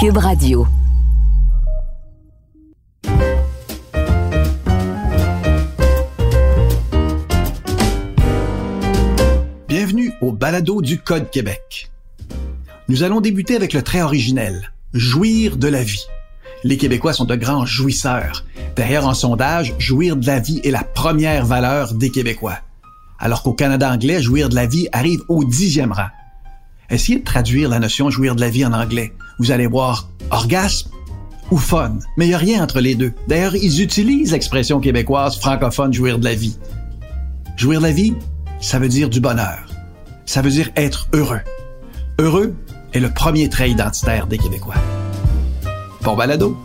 Cube Radio. Bienvenue au Balado du Code Québec. Nous allons débuter avec le trait originel, jouir de la vie. Les Québécois sont de grands jouisseurs. D'ailleurs, en sondage, jouir de la vie est la première valeur des Québécois. Alors qu'au Canada anglais, jouir de la vie arrive au dixième rang. Essayez de traduire la notion jouir de la vie en anglais. Vous allez voir orgasme ou fun. Mais il n'y a rien entre les deux. D'ailleurs, ils utilisent l'expression québécoise francophone jouir de la vie. Jouir de la vie, ça veut dire du bonheur. Ça veut dire être heureux. Heureux est le premier trait identitaire des Québécois. Bon balado.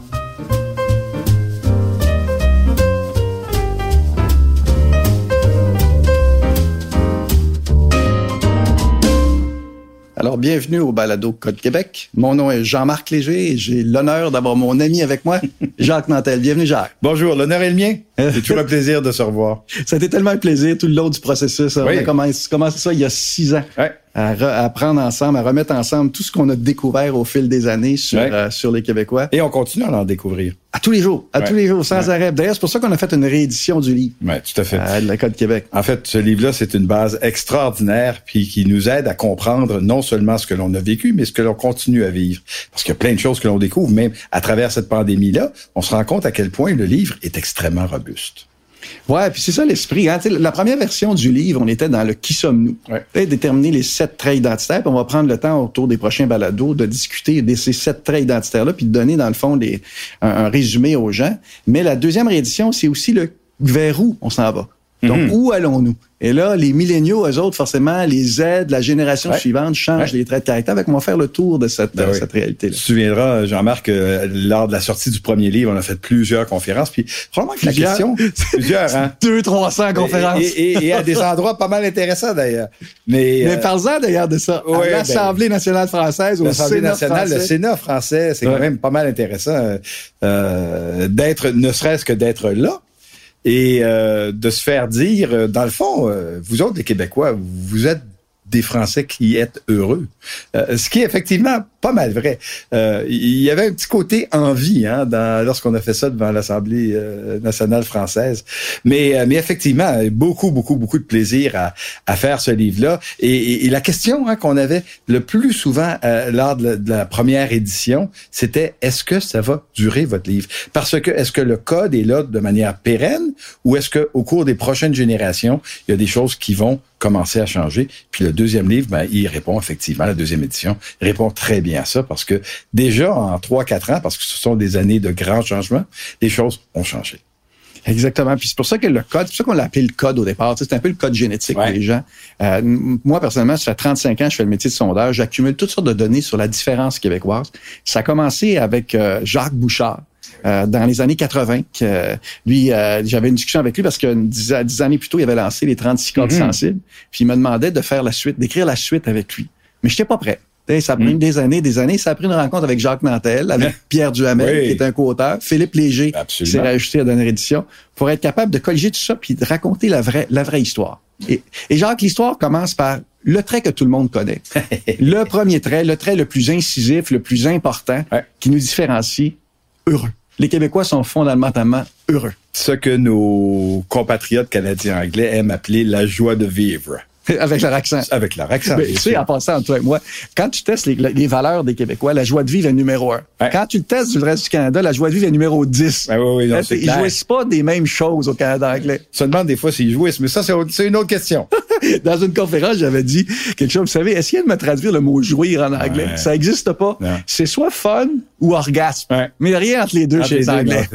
Alors, bienvenue au Balado Code Québec. Mon nom est Jean-Marc Léger et j'ai l'honneur d'avoir mon ami avec moi, Jacques Nantel. Bienvenue, Jacques. Bonjour, l'honneur est le mien. C'est toujours un plaisir de se revoir. Ça a été tellement un plaisir tout le long du processus. On Oui. a commencé, commencé ça il y a six ans. Ouais. À, re- à prendre ensemble, à remettre ensemble tout ce qu'on a découvert au fil des années sur, Ouais. euh, sur les Québécois. Et on continue à en découvrir. À tous les jours, à Ouais. tous les jours, sans Ouais. arrêt. D'ailleurs, c'est pour ça qu'on a fait une réédition du livre Oui, tout à fait. euh, de la Code Québec. En fait, ce livre-là, c'est une base extraordinaire, puis qui nous aide à comprendre non seulement ce que l'on a vécu, mais ce que l'on continue à vivre. Parce qu'il y a plein de choses que l'on découvre, même à travers cette pandémie-là, on se rend compte à quel point le livre est extrêmement robuste. Ouais, puis c'est ça l'esprit. Hein? La première version du livre, on était dans le qui sommes-nous. Ouais. Déterminer les sept traits identitaires. Puis on va prendre le temps autour des prochains balados de discuter de ces sept traits identitaires-là, puis de donner dans le fond des, un, un résumé aux gens. Mais la deuxième réédition, c'est aussi le vers où on s'en va. Donc, Mhm. où allons-nous? Et là, les milléniaux, eux autres, forcément, les Z, la génération Ouais. suivante changent Ouais. les traits de caractère. Fait qu'on va faire le tour de cette, Ben euh, oui. cette réalité-là. Tu te souviendras, Jean-Marc, euh, lors de la sortie du premier livre, on a fait plusieurs conférences, puis probablement que la question... plusieurs, hein? Deux, trois cents conférences. Et, et- et à des endroits pas mal intéressants, d'ailleurs. Mais, Mais euh, parle-en d'ailleurs de ça. Ouais, à l'Assemblée nationale française, au L'Assemblée nationale, le. Sénat français, c'est quand même pas mal intéressant d'être, ne serait-ce que d'être là et euh, de se faire dire, euh, dans le fond, euh, vous autres les Québécois, vous êtes des Français qui êtes heureux. Euh, ce qui est effectivement pas mal vrai. Euh, Il y avait un petit côté envie hein, lorsqu'on a fait ça devant l'Assemblée euh, nationale française. Mais, effectivement, beaucoup, beaucoup, beaucoup de plaisir à, faire ce livre-là. Et, la question hein, qu'on avait le plus souvent lors de la, de la première édition, c'était est-ce que ça va durer votre livre Parce que est-ce que le code est là de manière pérenne ou est-ce que au cours des prochaines générations, il y a des choses qui vont commencer à changer Puis le deuxième livre, ben, il répond effectivement, la deuxième édition répond très bien à ça parce que déjà en trois quatre ans, parce que ce sont des années de grands changements, les choses ont changé. Exactement. Puis c'est pour ça que le code, c'est pour ça qu'on l'a appelé le code au départ. Tu sais, C'est un peu le code génétique Ouais. des gens. Euh, moi, personnellement, ça fait 35 ans que je fais le métier de sondage. J'accumule toutes sortes de données sur la différence québécoise. Ça a commencé avec euh, Jacques Bouchard. Euh, dans les années 80, que, lui, euh, j'avais une discussion avec lui parce que dix, dix années plus tôt, il avait lancé les 36 codes Mhm. sensibles. Puis il me demandait de faire la suite, d'écrire la suite avec lui. Mais j'étais pas prêt. Ça a pris Mhm. des années, des années. Ça a pris une rencontre avec Jacques Nantel, avec Pierre Duhamel, Oui. qui est un co-auteur, Philippe Léger, qui s'est Absolument. rajouté à la dernière édition, pour être capable de colliger tout ça puis de raconter la vraie, la vraie histoire. Et, et Jacques, l'histoire commence par le trait que tout le monde connaît. le premier trait, le trait le plus incisif, le plus important, Ouais. qui nous différencie, heureux. Les Québécois sont fondamentalement heureux. Ce que nos compatriotes canadiens anglais aiment appeler la joie de vivre. Avec leur accent. Avec leur accent. Mais tu sais, en passant entre toi et moi, quand tu testes les, les valeurs des Québécois, la joie de vivre est numéro un. Ouais. Quand tu le testes sur le reste du Canada, la joie de vivre est numéro 10. Ah oui, oui, non, Ils clair. jouissent pas des mêmes choses au Canada anglais? On se demande des fois s'ils jouissent, mais ça, c'est une autre question. Dans une conférence, j'avais dit quelque chose. Vous savez, essayez de me traduire le mot jouir en anglais. Ouais. Ça n'existe pas. C'est soit fun ou orgasme. Ouais. Mais rien entre les deux Entre chez les Anglais.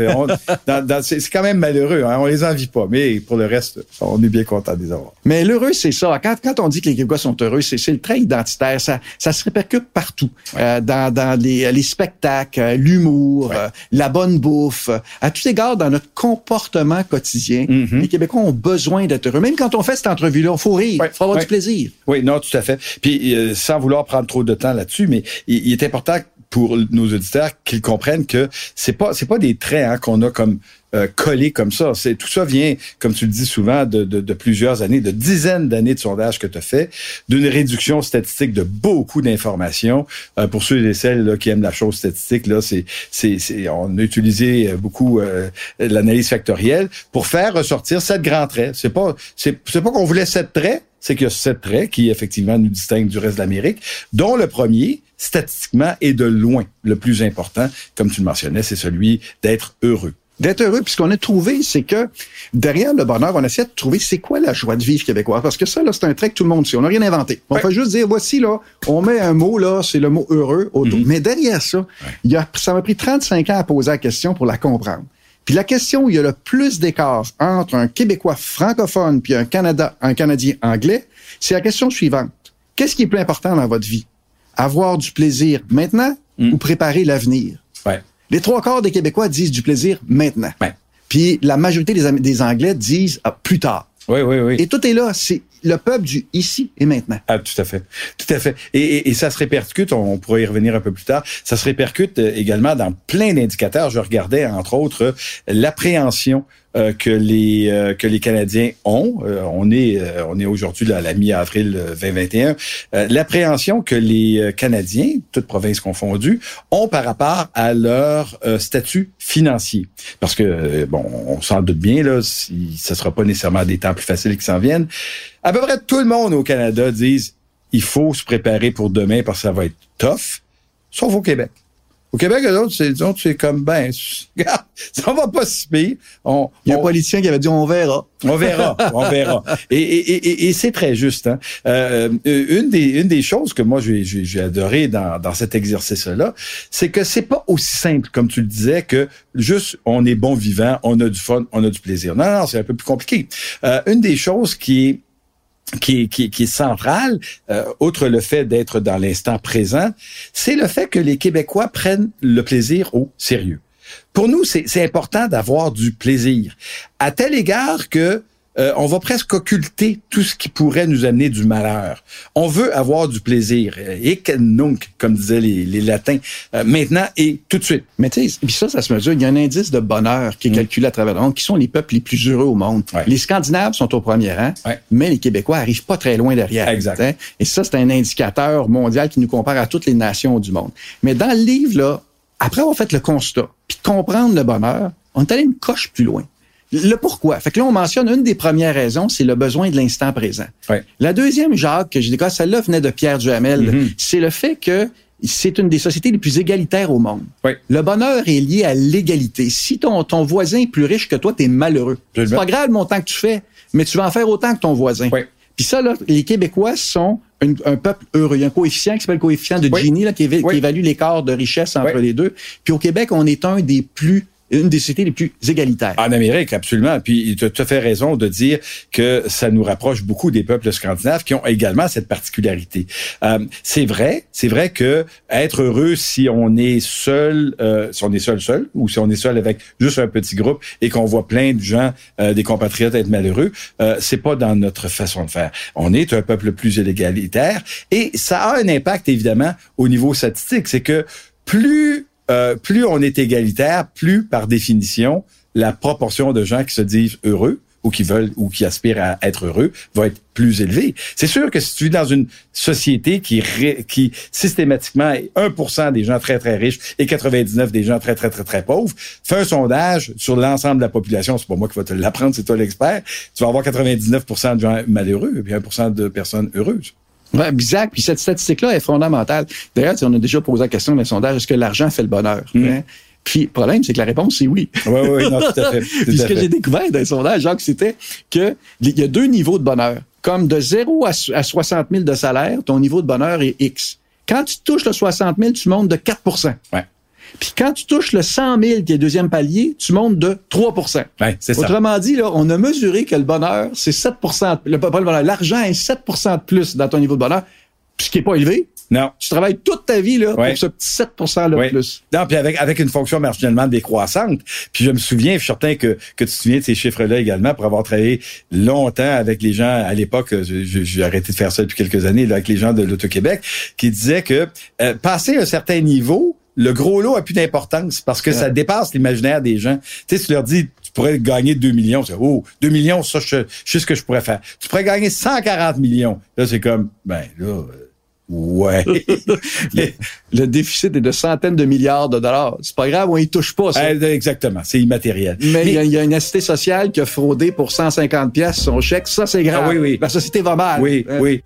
c'est- quand même malheureux. Hein? On les envie pas, mais pour le reste, on est bien content de les avoir. Mais l'heureux, c'est ça. Quand, quand on dit que les Québécois sont heureux, c'est c'est le trait identitaire. Ça, ça se répercute partout. Euh, dans dans les, les spectacles, euh, l'humour, euh, la bonne bouffe. euh, À tous égards, dans notre comportement quotidien, Mhm. les Québécois ont besoin d'être heureux. Même quand on fait cette entrevue-là, il faut rire, il Ouais, faut avoir du plaisir. Oui, non, tout à fait. Puis, euh, sans vouloir prendre trop de temps là-dessus, mais il, il est important pour nos auditeurs qu'ils comprennent que c'est pas c'est pas des traits hein, qu'on a comme euh, collés comme ça. C'est tout ça vient, comme tu le dis souvent, de, de, de plusieurs années, de dizaines d'années de sondages que tu as fait, d'une réduction statistique de beaucoup d'informations. Euh, pour ceux et celles là, qui aiment la chose statistique, là, c'est c'est on a utilisé beaucoup euh, l'analyse factorielle pour faire ressortir sept grands traits. C'est pas c'est c'est pas qu'on voulait sept traits, c'est qu'il y a sept traits qui effectivement nous distinguent du reste de l'Amérique, dont le premier statistiquement est de loin le plus important, comme tu le mentionnais, c'est celui d'être heureux d'être heureux. Puis ce qu'on a trouvé, c'est que derrière le bonheur, on essaie de trouver c'est quoi la joie de vivre québécoise. Parce que ça, là, c'est un trait que tout le monde sait. On n'a rien inventé. On fait juste dire, voici, là, on met un mot, là, c'est le mot heureux au dos. Mm-hmm. Mais derrière ça, il y a, ça m'a pris 35 ans à poser la question pour la comprendre. Puis la question où il y a le plus d'écart entre un Québécois francophone puis un Canada, un Canadien anglais, c'est la question suivante. Qu'est-ce qui est plus important dans votre vie? Avoir du plaisir maintenant mm. ou préparer l'avenir? Ouais. Les trois quarts des Québécois disent du plaisir maintenant. Puis la majorité des, des Anglais disent ah, plus tard. Oui, oui, oui. Et tout est là. C'est le peuple du ici et maintenant. Ah, tout à fait. Tout à fait. Et, et, ça se répercute, on pourrait y revenir un peu plus tard, ça se répercute euh, également dans plein d'indicateurs. Je regardais, entre autres, l'appréhension euh, que les euh, que les Canadiens ont. on est on est aujourd'hui à la mi-avril 2021. L'appréhension que les Canadiens, toutes provinces confondues, ont par rapport à leur statut financier. Parce que bon, on s'en doute bien là, si, ça sera pas nécessairement des temps plus faciles qui s'en viennent à peu près tout le monde au Canada disent il faut se préparer pour demain parce que ça va être tough, sauf au Québec. Au Québec, les autres, c'est, c'est comme, ben, ça va pas si pire. On, Il y a un politicien qui avait dit, on verra. On verra, on verra. Et, et, et, et c'est très juste. Hein. Euh, une, des, une des choses que moi, j'ai, j'ai adoré dans, dans cet exercice-là, c'est que c'est pas aussi simple, comme tu le disais, que juste, on est bon vivant, on a du fun, on a du plaisir. Non, non, c'est un peu plus compliqué. Euh, une des choses qui est qui, qui, qui est central, euh, outre le fait d'être dans l'instant présent, c'est le fait que les Québécois prennent le plaisir au sérieux. Pour nous, c'est important d'avoir du plaisir, à tel égard que euh, on va presque occulter tout ce qui pourrait nous amener du malheur. On veut avoir du plaisir. Et nunc, comme disaient les, les latins, euh, maintenant et tout de suite. Mais tu sais, ça, ça se mesure. Il y a un indice de bonheur qui est mm. calculé à travers le monde, qui sont les peuples les plus heureux au monde. Les Scandinaves sont au premier rang, mais les Québécois arrivent pas très loin derrière. Exact. Hein. Et ça, c'est un indicateur mondial qui nous compare à toutes les nations du monde. Mais dans le livre, là, après avoir fait le constat, puis comprendre le bonheur, on est allé une coche plus loin. Le pourquoi? Fait que là, on mentionne une des premières raisons, c'est le besoin de l'instant présent. La deuxième, Jacques, que j'ai dit, celle-là venait de Pierre Duhamel, mm-hmm. c'est le fait que c'est une des sociétés les plus égalitaires au monde. Le bonheur est lié à l'égalité. Si ton, ton voisin est plus riche que toi, tu es malheureux. C'est pas grave le montant que tu fais, mais tu vas en faire autant que ton voisin. Puis ça, là, les Québécois sont un, peuple heureux. Il y a un coefficient qui s'appelle le coefficient de Gini, là, qui, qui évalue l'écart de richesse entre les deux. Puis au Québec, on est un des plus une des sociétés les plus égalitaires. En Amérique, absolument. Puis tu as tout à fait raison de dire que ça nous rapproche beaucoup des peuples scandinaves qui ont également cette particularité. Euh, c'est vrai, c'est vrai que être heureux si on est seul, euh, si on est seul seul, ou si on est seul avec juste un petit groupe et qu'on voit plein de gens, euh, des compatriotes être malheureux, euh, c'est pas dans notre façon de faire. On est un peuple plus égalitaire et ça a un impact évidemment au niveau statistique. C'est que plus euh, plus on est égalitaire, plus par définition, la proportion de gens qui se disent heureux ou qui veulent ou qui aspirent à être heureux va être plus élevée. C'est sûr que si tu vis dans une société qui, qui systématiquement est 1% des gens très, très riches et 99% des gens très, très, très, très pauvres, fais un sondage sur l'ensemble de la population. C'est pas moi qui va te l'apprendre, c'est toi l'expert. Tu vas avoir 99% de gens malheureux et puis 1% de personnes heureuses. Ouais, bizarre. Puis cette statistique-là est fondamentale. D'ailleurs, on a déjà posé la question dans les sondages, est-ce que l'argent fait le bonheur? Mm. Hein? Puis le problème, c'est que la réponse, c'est oui. Oui, oui, non, tout à fait. Puis ce que j'ai découvert dans les sondages, Jacques, c'était qu'il y a deux niveaux de bonheur. Comme de 0 à 60 000 de salaire, ton niveau de bonheur est X. Quand tu touches le 60 000, tu montes de 4% ouais. Puis quand tu touches le 100 000, qui est le deuxième palier, tu montes de 3 ouais, c'est Autrement dit, là, on a mesuré que le bonheur, c'est 7 le, pas le bonheur, l'argent est 7 de plus dans ton niveau de bonheur, ce qui n'est pas élevé. Non. Tu travailles toute ta vie là, pour ce petit 7 là de plus. Non, puis avec, avec une fonction marginalement décroissante. Puis je me souviens, je suis certain que, que tu te souviens de ces chiffres-là également pour avoir travaillé longtemps avec les gens à l'époque, j'ai arrêté de faire ça depuis quelques années, là, avec les gens de l'Auto-Québec, qui disaient que euh, passer un certain niveau, le gros lot a plus d'importance parce que ça dépasse l'imaginaire des gens. Tu sais, tu leur dis, tu pourrais gagner 2 millions. C'est, oh, 2 millions, ça, je, je sais ce que je pourrais faire. Tu pourrais gagner 140 millions. Là, c'est comme, ben, là, euh, Ouais. le, déficit est de centaines de milliards de dollars. C'est pas grave, on y touche pas. Ça. Euh, exactement, c'est immatériel. Mais il y, a une assistée sociale qui a fraudé pour 150 pièces son chèque. Ça, c'est grave. Ah oui, oui. La société va mal. Oui, hein? oui.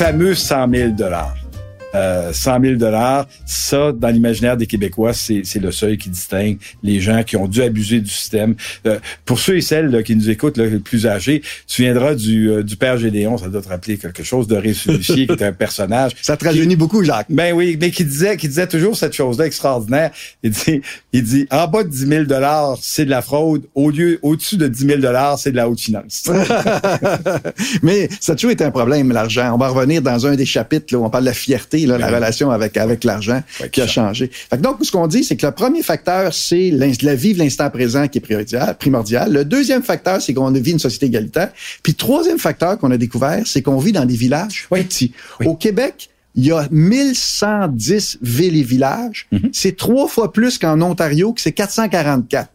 Fameux 100 000 dollars. Euh, 100 000 dollars, ça, dans l'imaginaire des Québécois, c'est, le seuil qui distingue les gens qui ont dû abuser du système. Euh, pour ceux et celles qui nous écoutent, là, les plus âgés, tu viendras du, euh, du père Gédéon, ça doit te rappeler quelque chose de Réussi, qui est un personnage. Ça te rajeunit beaucoup, Jacques. Ben oui, mais qui disait, qui disait toujours cette chose-là extraordinaire. Il dit, il dit, en bas de 10 000 dollars, c'est de la fraude. Au lieu, au-dessus de 10 000 dollars, c'est de la haute finance. mais ça a toujours été un problème, l'argent. On va revenir dans un des chapitres, là, où on parle de la fierté la relation avec, avec l'argent qui a changé. donc, ce qu'on dit, c'est que le premier facteur, c'est la vivre l'instant présent qui est primordial. Le deuxième facteur, c'est qu'on vit une société égalitaire. Puis, troisième facteur qu'on a découvert, c'est qu'on vit dans des villages petits. Au Québec, il y a 1110 villes et villages. Mm-hmm. C'est trois fois plus qu'en Ontario, que c'est 444.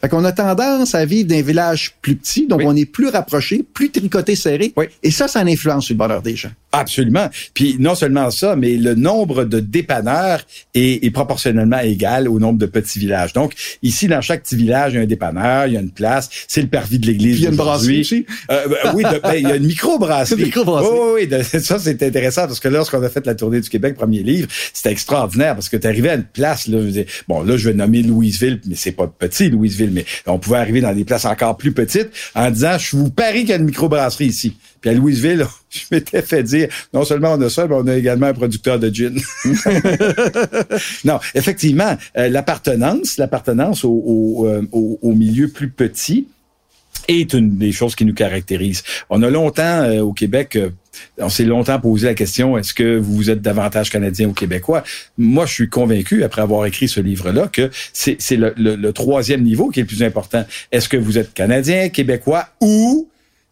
Fait qu'on a tendance à vivre dans des villages plus petits, donc on est plus rapproché, plus tricoté serré. Oui. Et ça, ça influence sur le bonheur des gens. Absolument. Puis non seulement ça, mais le nombre de dépanneurs est, est, proportionnellement égal au nombre de petits villages. Donc ici, dans chaque petit village, il y a un dépanneur, il y a une place, c'est le parvis de l'église. Il y a une brasserie aussi. Euh, ben, oui, ben, il y a une micro-brasserie. micro. Oh, oui, ça c'est intéressant parce que lorsqu'on a fait la tournée du Québec, premier livre, c'était extraordinaire parce que tu arrivais à une place, là, je bon là je vais nommer Louisville, mais c'est pas petit Louisville, mais on pouvait arriver dans des places encore plus petites en disant, je vous parie qu'il y a une microbrasserie ici. Puis à Louisville, je m'étais fait dire, non seulement on a ça, mais on a également un producteur de gin. non, effectivement, euh, l'appartenance, l'appartenance euh, au, milieu plus petit est une des choses qui nous caractérise. On a longtemps euh, au Québec on s'est longtemps posé la question, est-ce que vous êtes davantage canadien ou québécois? Moi, je suis convaincu, après avoir écrit ce livre-là, que c'est le, troisième niveau qui est le plus important. Est-ce que vous êtes canadien, québécois ou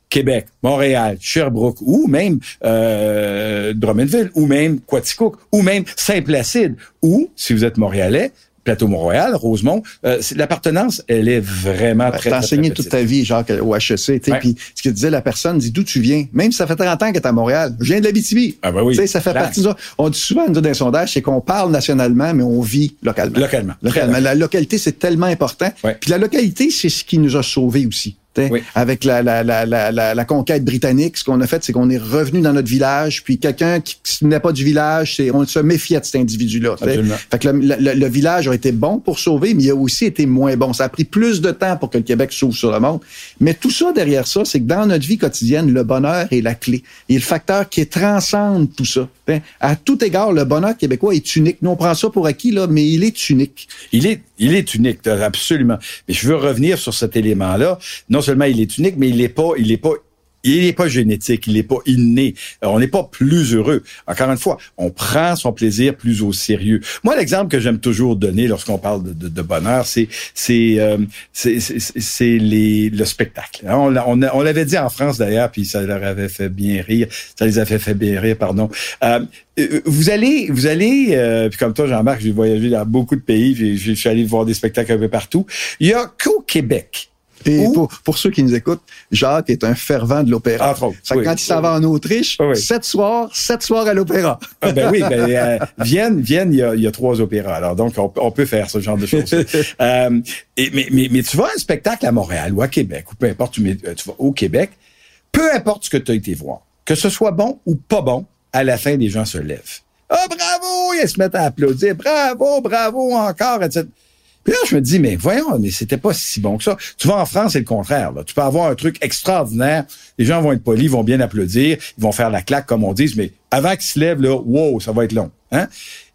Québec, Montréal, Sherbrooke ou même euh, Drummondville ou même Quaticook ou même Saint-Placide ou, si vous êtes montréalais, Plateau-Mont-Royal, Rosemont, euh, l'appartenance, elle est vraiment très, T'as enseigné toute ta vie, genre au HEC, tu puis ce que disait la personne, dit d'où tu viens. Même si ça fait 30 ans que tu à Montréal, je viens de l'Abitibi. Ah ben oui. ça fait partie de ça. On dit souvent, nous, dans les sondages, c'est qu'on parle nationalement, mais on vit localement. Localement. localement. La localité, c'est tellement important. Puis la localité, c'est ce qui nous a sauvés aussi. Avec la, la, la, la, la conquête britannique, ce qu'on a fait, c'est qu'on est revenu dans notre village, puis quelqu'un qui n'est pas du village, c'est on se méfiait de cet individu-là. Fait que le, le, village a été bon pour sauver, mais il a aussi été moins bon. Ça a pris plus de temps pour que le Québec s'ouvre sur le monde. Mais tout ça derrière ça, c'est que dans notre vie quotidienne, le bonheur est la clé. Et le facteur qui transcende tout ça. À tout égard, le bonheur québécois est unique. Nous, on prend ça pour acquis, là, mais il est unique. Il est, il est unique, absolument. Mais je veux revenir sur cet élément-là. Non seulement il est unique, mais il n'est pas, il est pas il n'est pas génétique, il n'est pas inné. Euh, on n'est pas plus heureux. Encore une fois, on prend son plaisir plus au sérieux. Moi, l'exemple que j'aime toujours donner lorsqu'on parle de, bonheur, c'est c'est euh, c'est les le spectacle. Hein, on, l'avait dit en France d'ailleurs, puis ça leur avait fait bien rire. Ça les avait fait bien rire, pardon. Euh, vous allez, vous allez, puis comme toi, Jean-Marc, j'ai voyagé dans beaucoup de pays, je suis allé voir des spectacles un peu partout. Il y a qu'au Québec et pour, pour, ceux qui nous écoutent, Jacques est un fervent de l'opéra. Autres. Quand il s'en va en Autriche, sept soirs, sept soirs à l'opéra. Ah ben oui, ben, euh, Vienne, Vienne, il y, a, y, a, trois opéras. Alors donc, on, on, peut faire ce genre de choses. euh, et, mais, mais, mais, tu vois un spectacle à Montréal ou à Québec, ou peu importe, tu, euh, tu vas au Québec, peu importe ce que tu as été voir, que ce soit bon ou pas bon, à la fin, les gens se lèvent. Ah, oh, bravo! Ils se mettent à applaudir. Bravo, bravo encore, etc. Puis là, je me dis, mais voyons, mais c'était pas si bon que ça. Tu vas en France, c'est le contraire. Tu peux avoir un truc extraordinaire. Les gens vont être polis, vont bien applaudir, ils vont faire la claque, comme on dit, mais avant qu'ils se lèvent, là, wow, ça va être long. Hein?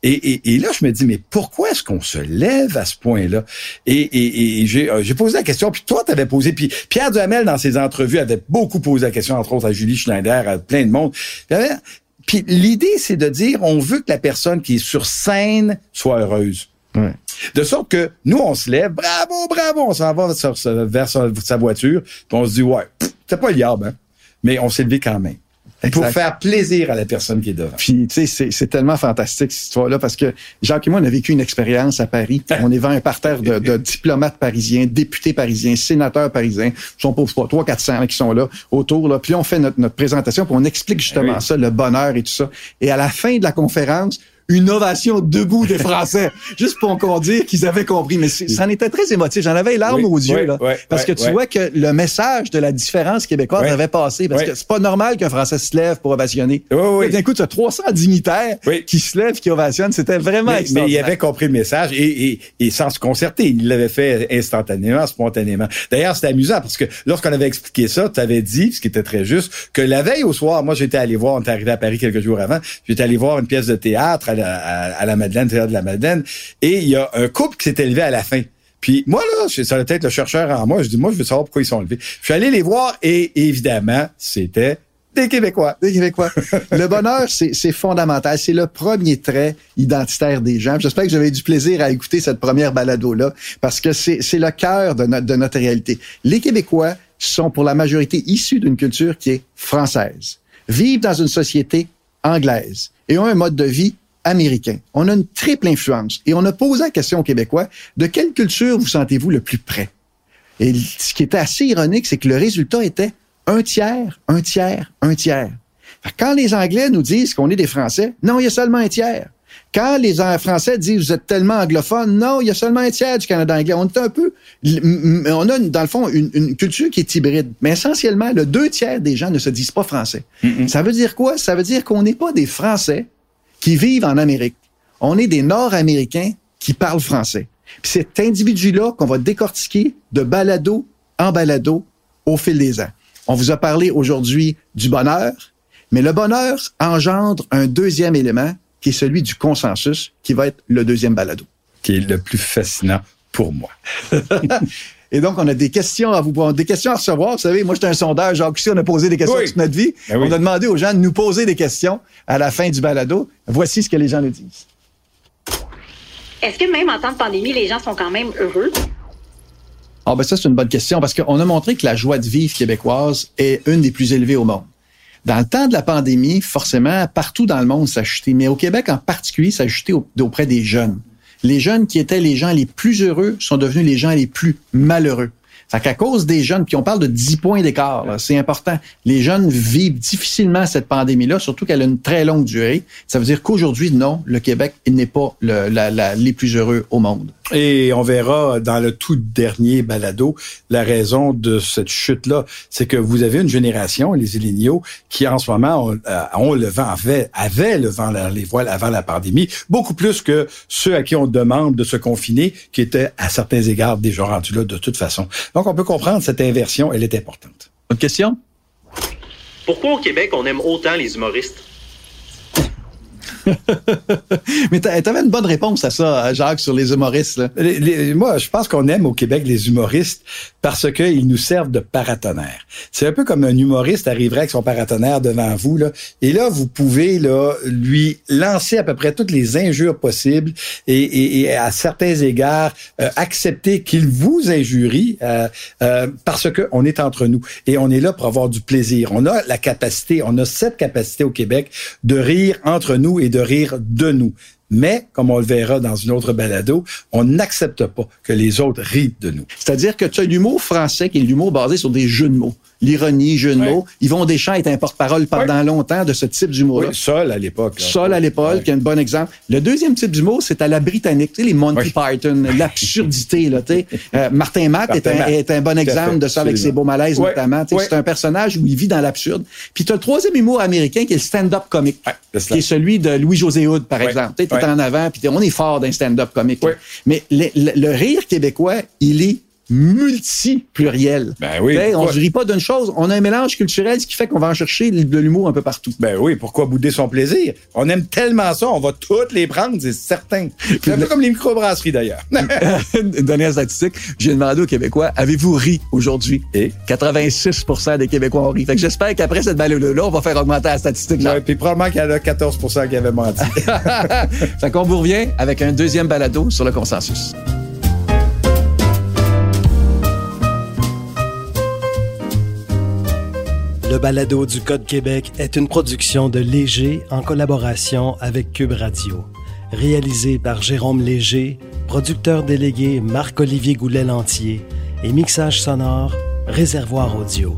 Et, là, je me dis, mais pourquoi est-ce qu'on se lève à ce point-là? Et, et, euh, j'ai posé la question, puis toi, tu posé, puis Pierre Duhamel, dans ses entrevues, avait beaucoup posé la question, entre autres à Julie Schneider, à plein de monde. Puis l'idée, c'est de dire, on veut que la personne qui est sur scène soit heureuse. De sorte que nous, on se lève, bravo, bravo, on s'en va vers sa voiture, puis on se dit, ouais, c'est pas liable, hein? mais on s'est levé quand même. Pour faire plaisir à la personne qui est devant. Puis, tu sais, c'est tellement fantastique, cette histoire-là, parce que Jacques et moi, on a vécu une expérience à Paris. On est devant un parterre de, de diplomates parisiens, députés parisiens, sénateurs parisiens. Ils sont pas trois, quatre cents qui sont là, autour, là. Puis on fait notre, notre présentation, puis on explique justement ça, le bonheur et tout ça. Et à la fin de la conférence, une ovation debout des Français, juste pour qu'on dise qu'ils avaient compris. Mais ça en était très émotif. J'en avais les larmes aux yeux, là, parce que tu vois que le message de la différence québécoise avait passé. Parce que c'est pas normal qu'un Français se lève pour ovationner. D'un coup, tu as 300 dignitaires qui se lèvent, qui ovationnent. C'était vraiment mais, mais il avait compris le message et, et, et sans se concerter. Il l'avait fait instantanément, spontanément. D'ailleurs, c'était amusant parce que lorsqu'on avait expliqué ça, tu avais dit, ce qui était très juste, que la veille au soir, moi, j'étais allé voir, on était arrivé à Paris quelques jours avant, j'étais allé voir une pièce de théâtre à à, la Madeleine, théâtre de la Madeleine, et il y a un couple qui s'est élevé à la fin. Puis moi, là, ça peut-être le chercheur en moi, je dis, moi, je veux savoir pourquoi ils sont levés. Je suis allé les voir et évidemment, c'était des Québécois. Des Québécois. le bonheur, c'est fondamental. C'est le premier trait identitaire des gens. J'espère que vous avez du plaisir à écouter cette première balado-là parce que c'est le cœur de, de notre réalité. Les Québécois sont pour la majorité issus d'une culture qui est française, vivent dans une société anglaise et ont un mode de vie américain. On a une triple influence. Et on a posé la question aux Québécois, de quelle culture vous sentez-vous le plus près? Et ce qui était assez ironique, c'est que le résultat était un tiers, un tiers, un tiers. Quand les Anglais nous disent qu'on est des Français, non, il y a seulement un tiers. Quand les Français disent vous êtes tellement anglophone, non, il y a seulement un tiers du Canada anglais. On est un peu, on a dans le fond une, culture qui est hybride, mais essentiellement le deux tiers des gens ne se disent pas français. Ça veut dire quoi? Ça veut dire qu'on n'est pas des Français qui vivent en Amérique. On est des Nord-Américains qui parlent français. Puis cet individu-là qu'on va décortiquer de balado en balado au fil des ans. On vous a parlé aujourd'hui du bonheur, mais le bonheur engendre un deuxième élément qui est celui du consensus, qui va être le deuxième balado. Qui est le plus fascinant pour moi. Et donc, on a des questions à vous des questions à recevoir. Vous savez, moi, j'étais un sondage. Jacques aussi, on a posé des questions toute notre vie. Ben on a demandé aux gens de nous poser des questions à la fin du balado. Voici ce que les gens nous disent. Est-ce que même en temps de pandémie, les gens sont quand même heureux? Ah, ben ça, c'est une bonne question parce qu'on a montré que la joie de vivre québécoise est une des plus élevées au monde. Dans le temps de la pandémie, forcément, partout dans le monde, ça a chuté. Mais au Québec en particulier, ça a chuté auprès des jeunes les jeunes qui étaient les gens les plus heureux sont devenus les gens les plus malheureux. Fait qu'à cause des jeunes, puis on parle de 10 points d'écart, c'est important. Les jeunes vivent difficilement cette pandémie-là, surtout qu'elle a une très longue durée. Ça veut dire qu'aujourd'hui, non, le Québec n'est pas le, les plus heureux au monde. Et on verra dans le tout dernier balado la raison de cette chute-là. C'est que vous avez une génération, les Illéniaux, qui en ce moment ont, euh, le vent, avaient, avaient le vent les voiles avant la pandémie, beaucoup plus que ceux à qui on demande de se confiner, qui étaient à certains égards déjà rendus là de toute façon. On peut comprendre cette inversion, elle est importante. Autre question? Pourquoi au Québec on aime autant les humoristes? Mais tu avais une bonne réponse à ça, Jacques, sur les humoristes. moi, je pense qu'on aime au Québec les humoristes parce qu'ils nous servent de paratonnerre. C'est un peu comme un humoriste arriverait avec son paratonnerre devant vous, là, et là, vous pouvez là, lui lancer à peu près toutes les injures possibles et, et, à certains égards euh, accepter qu'il vous injurie euh, euh, parce que on est entre nous et on est là pour avoir du plaisir. On a la capacité, on a cette capacité au Québec de rire entre nous et de rire de nous. Mais, comme on le verra dans une autre balado, on n'accepte pas que les autres rient de nous. C'est-à-dire que tu as l'humour français qui est l'humour basé sur des jeux de mots l'ironie, jeu de mots. Yvon Deschamps est un porte-parole pendant longtemps de ce type d'humour-là. Oui, Sol à l'époque. Sol à l'époque, qui est un bon exemple. Le deuxième type d'humour, c'est à la britannique, tu sais, les Monty Python, l'absurdité, là, tu sais. Euh, Martin Matt est, un, est un bon exemple de ça avec ses beaux malaises notamment. C'est un personnage où il vit dans l'absurde. Puis tu as le troisième humour américain qui est le stand-up comique, qui est celui de Louis-José Hood, par exemple. Tu es en avant, puis on est fort d'un stand-up comique. Mais le rire québécois, il est multi-pluriel. Ben oui. On ne rit pas d'une chose. On a un mélange culturel, ce qui fait qu'on va en chercher de l'humour un peu partout. Ben oui, pourquoi bouder son plaisir? On aime tellement ça, on va toutes les prendre, c'est certain. C'est un peu comme les microbrasseries d'ailleurs. Une dernière statistique, j'ai demandé aux Québécois, avez-vous ri aujourd'hui? Et? 86% des Québécois ont ri. Fait que j'espère qu'après cette balade-là, on va faire augmenter la statistique. Ouais, puis probablement qu'il y en a 14 qui avaient menti. fait qu'on vous revient avec un deuxième balado sur le consensus. Balado du Code Québec est une production de Léger en collaboration avec Cube Radio. Réalisé par Jérôme Léger, producteur délégué Marc-Olivier Goulet-Lantier et mixage sonore Réservoir Audio.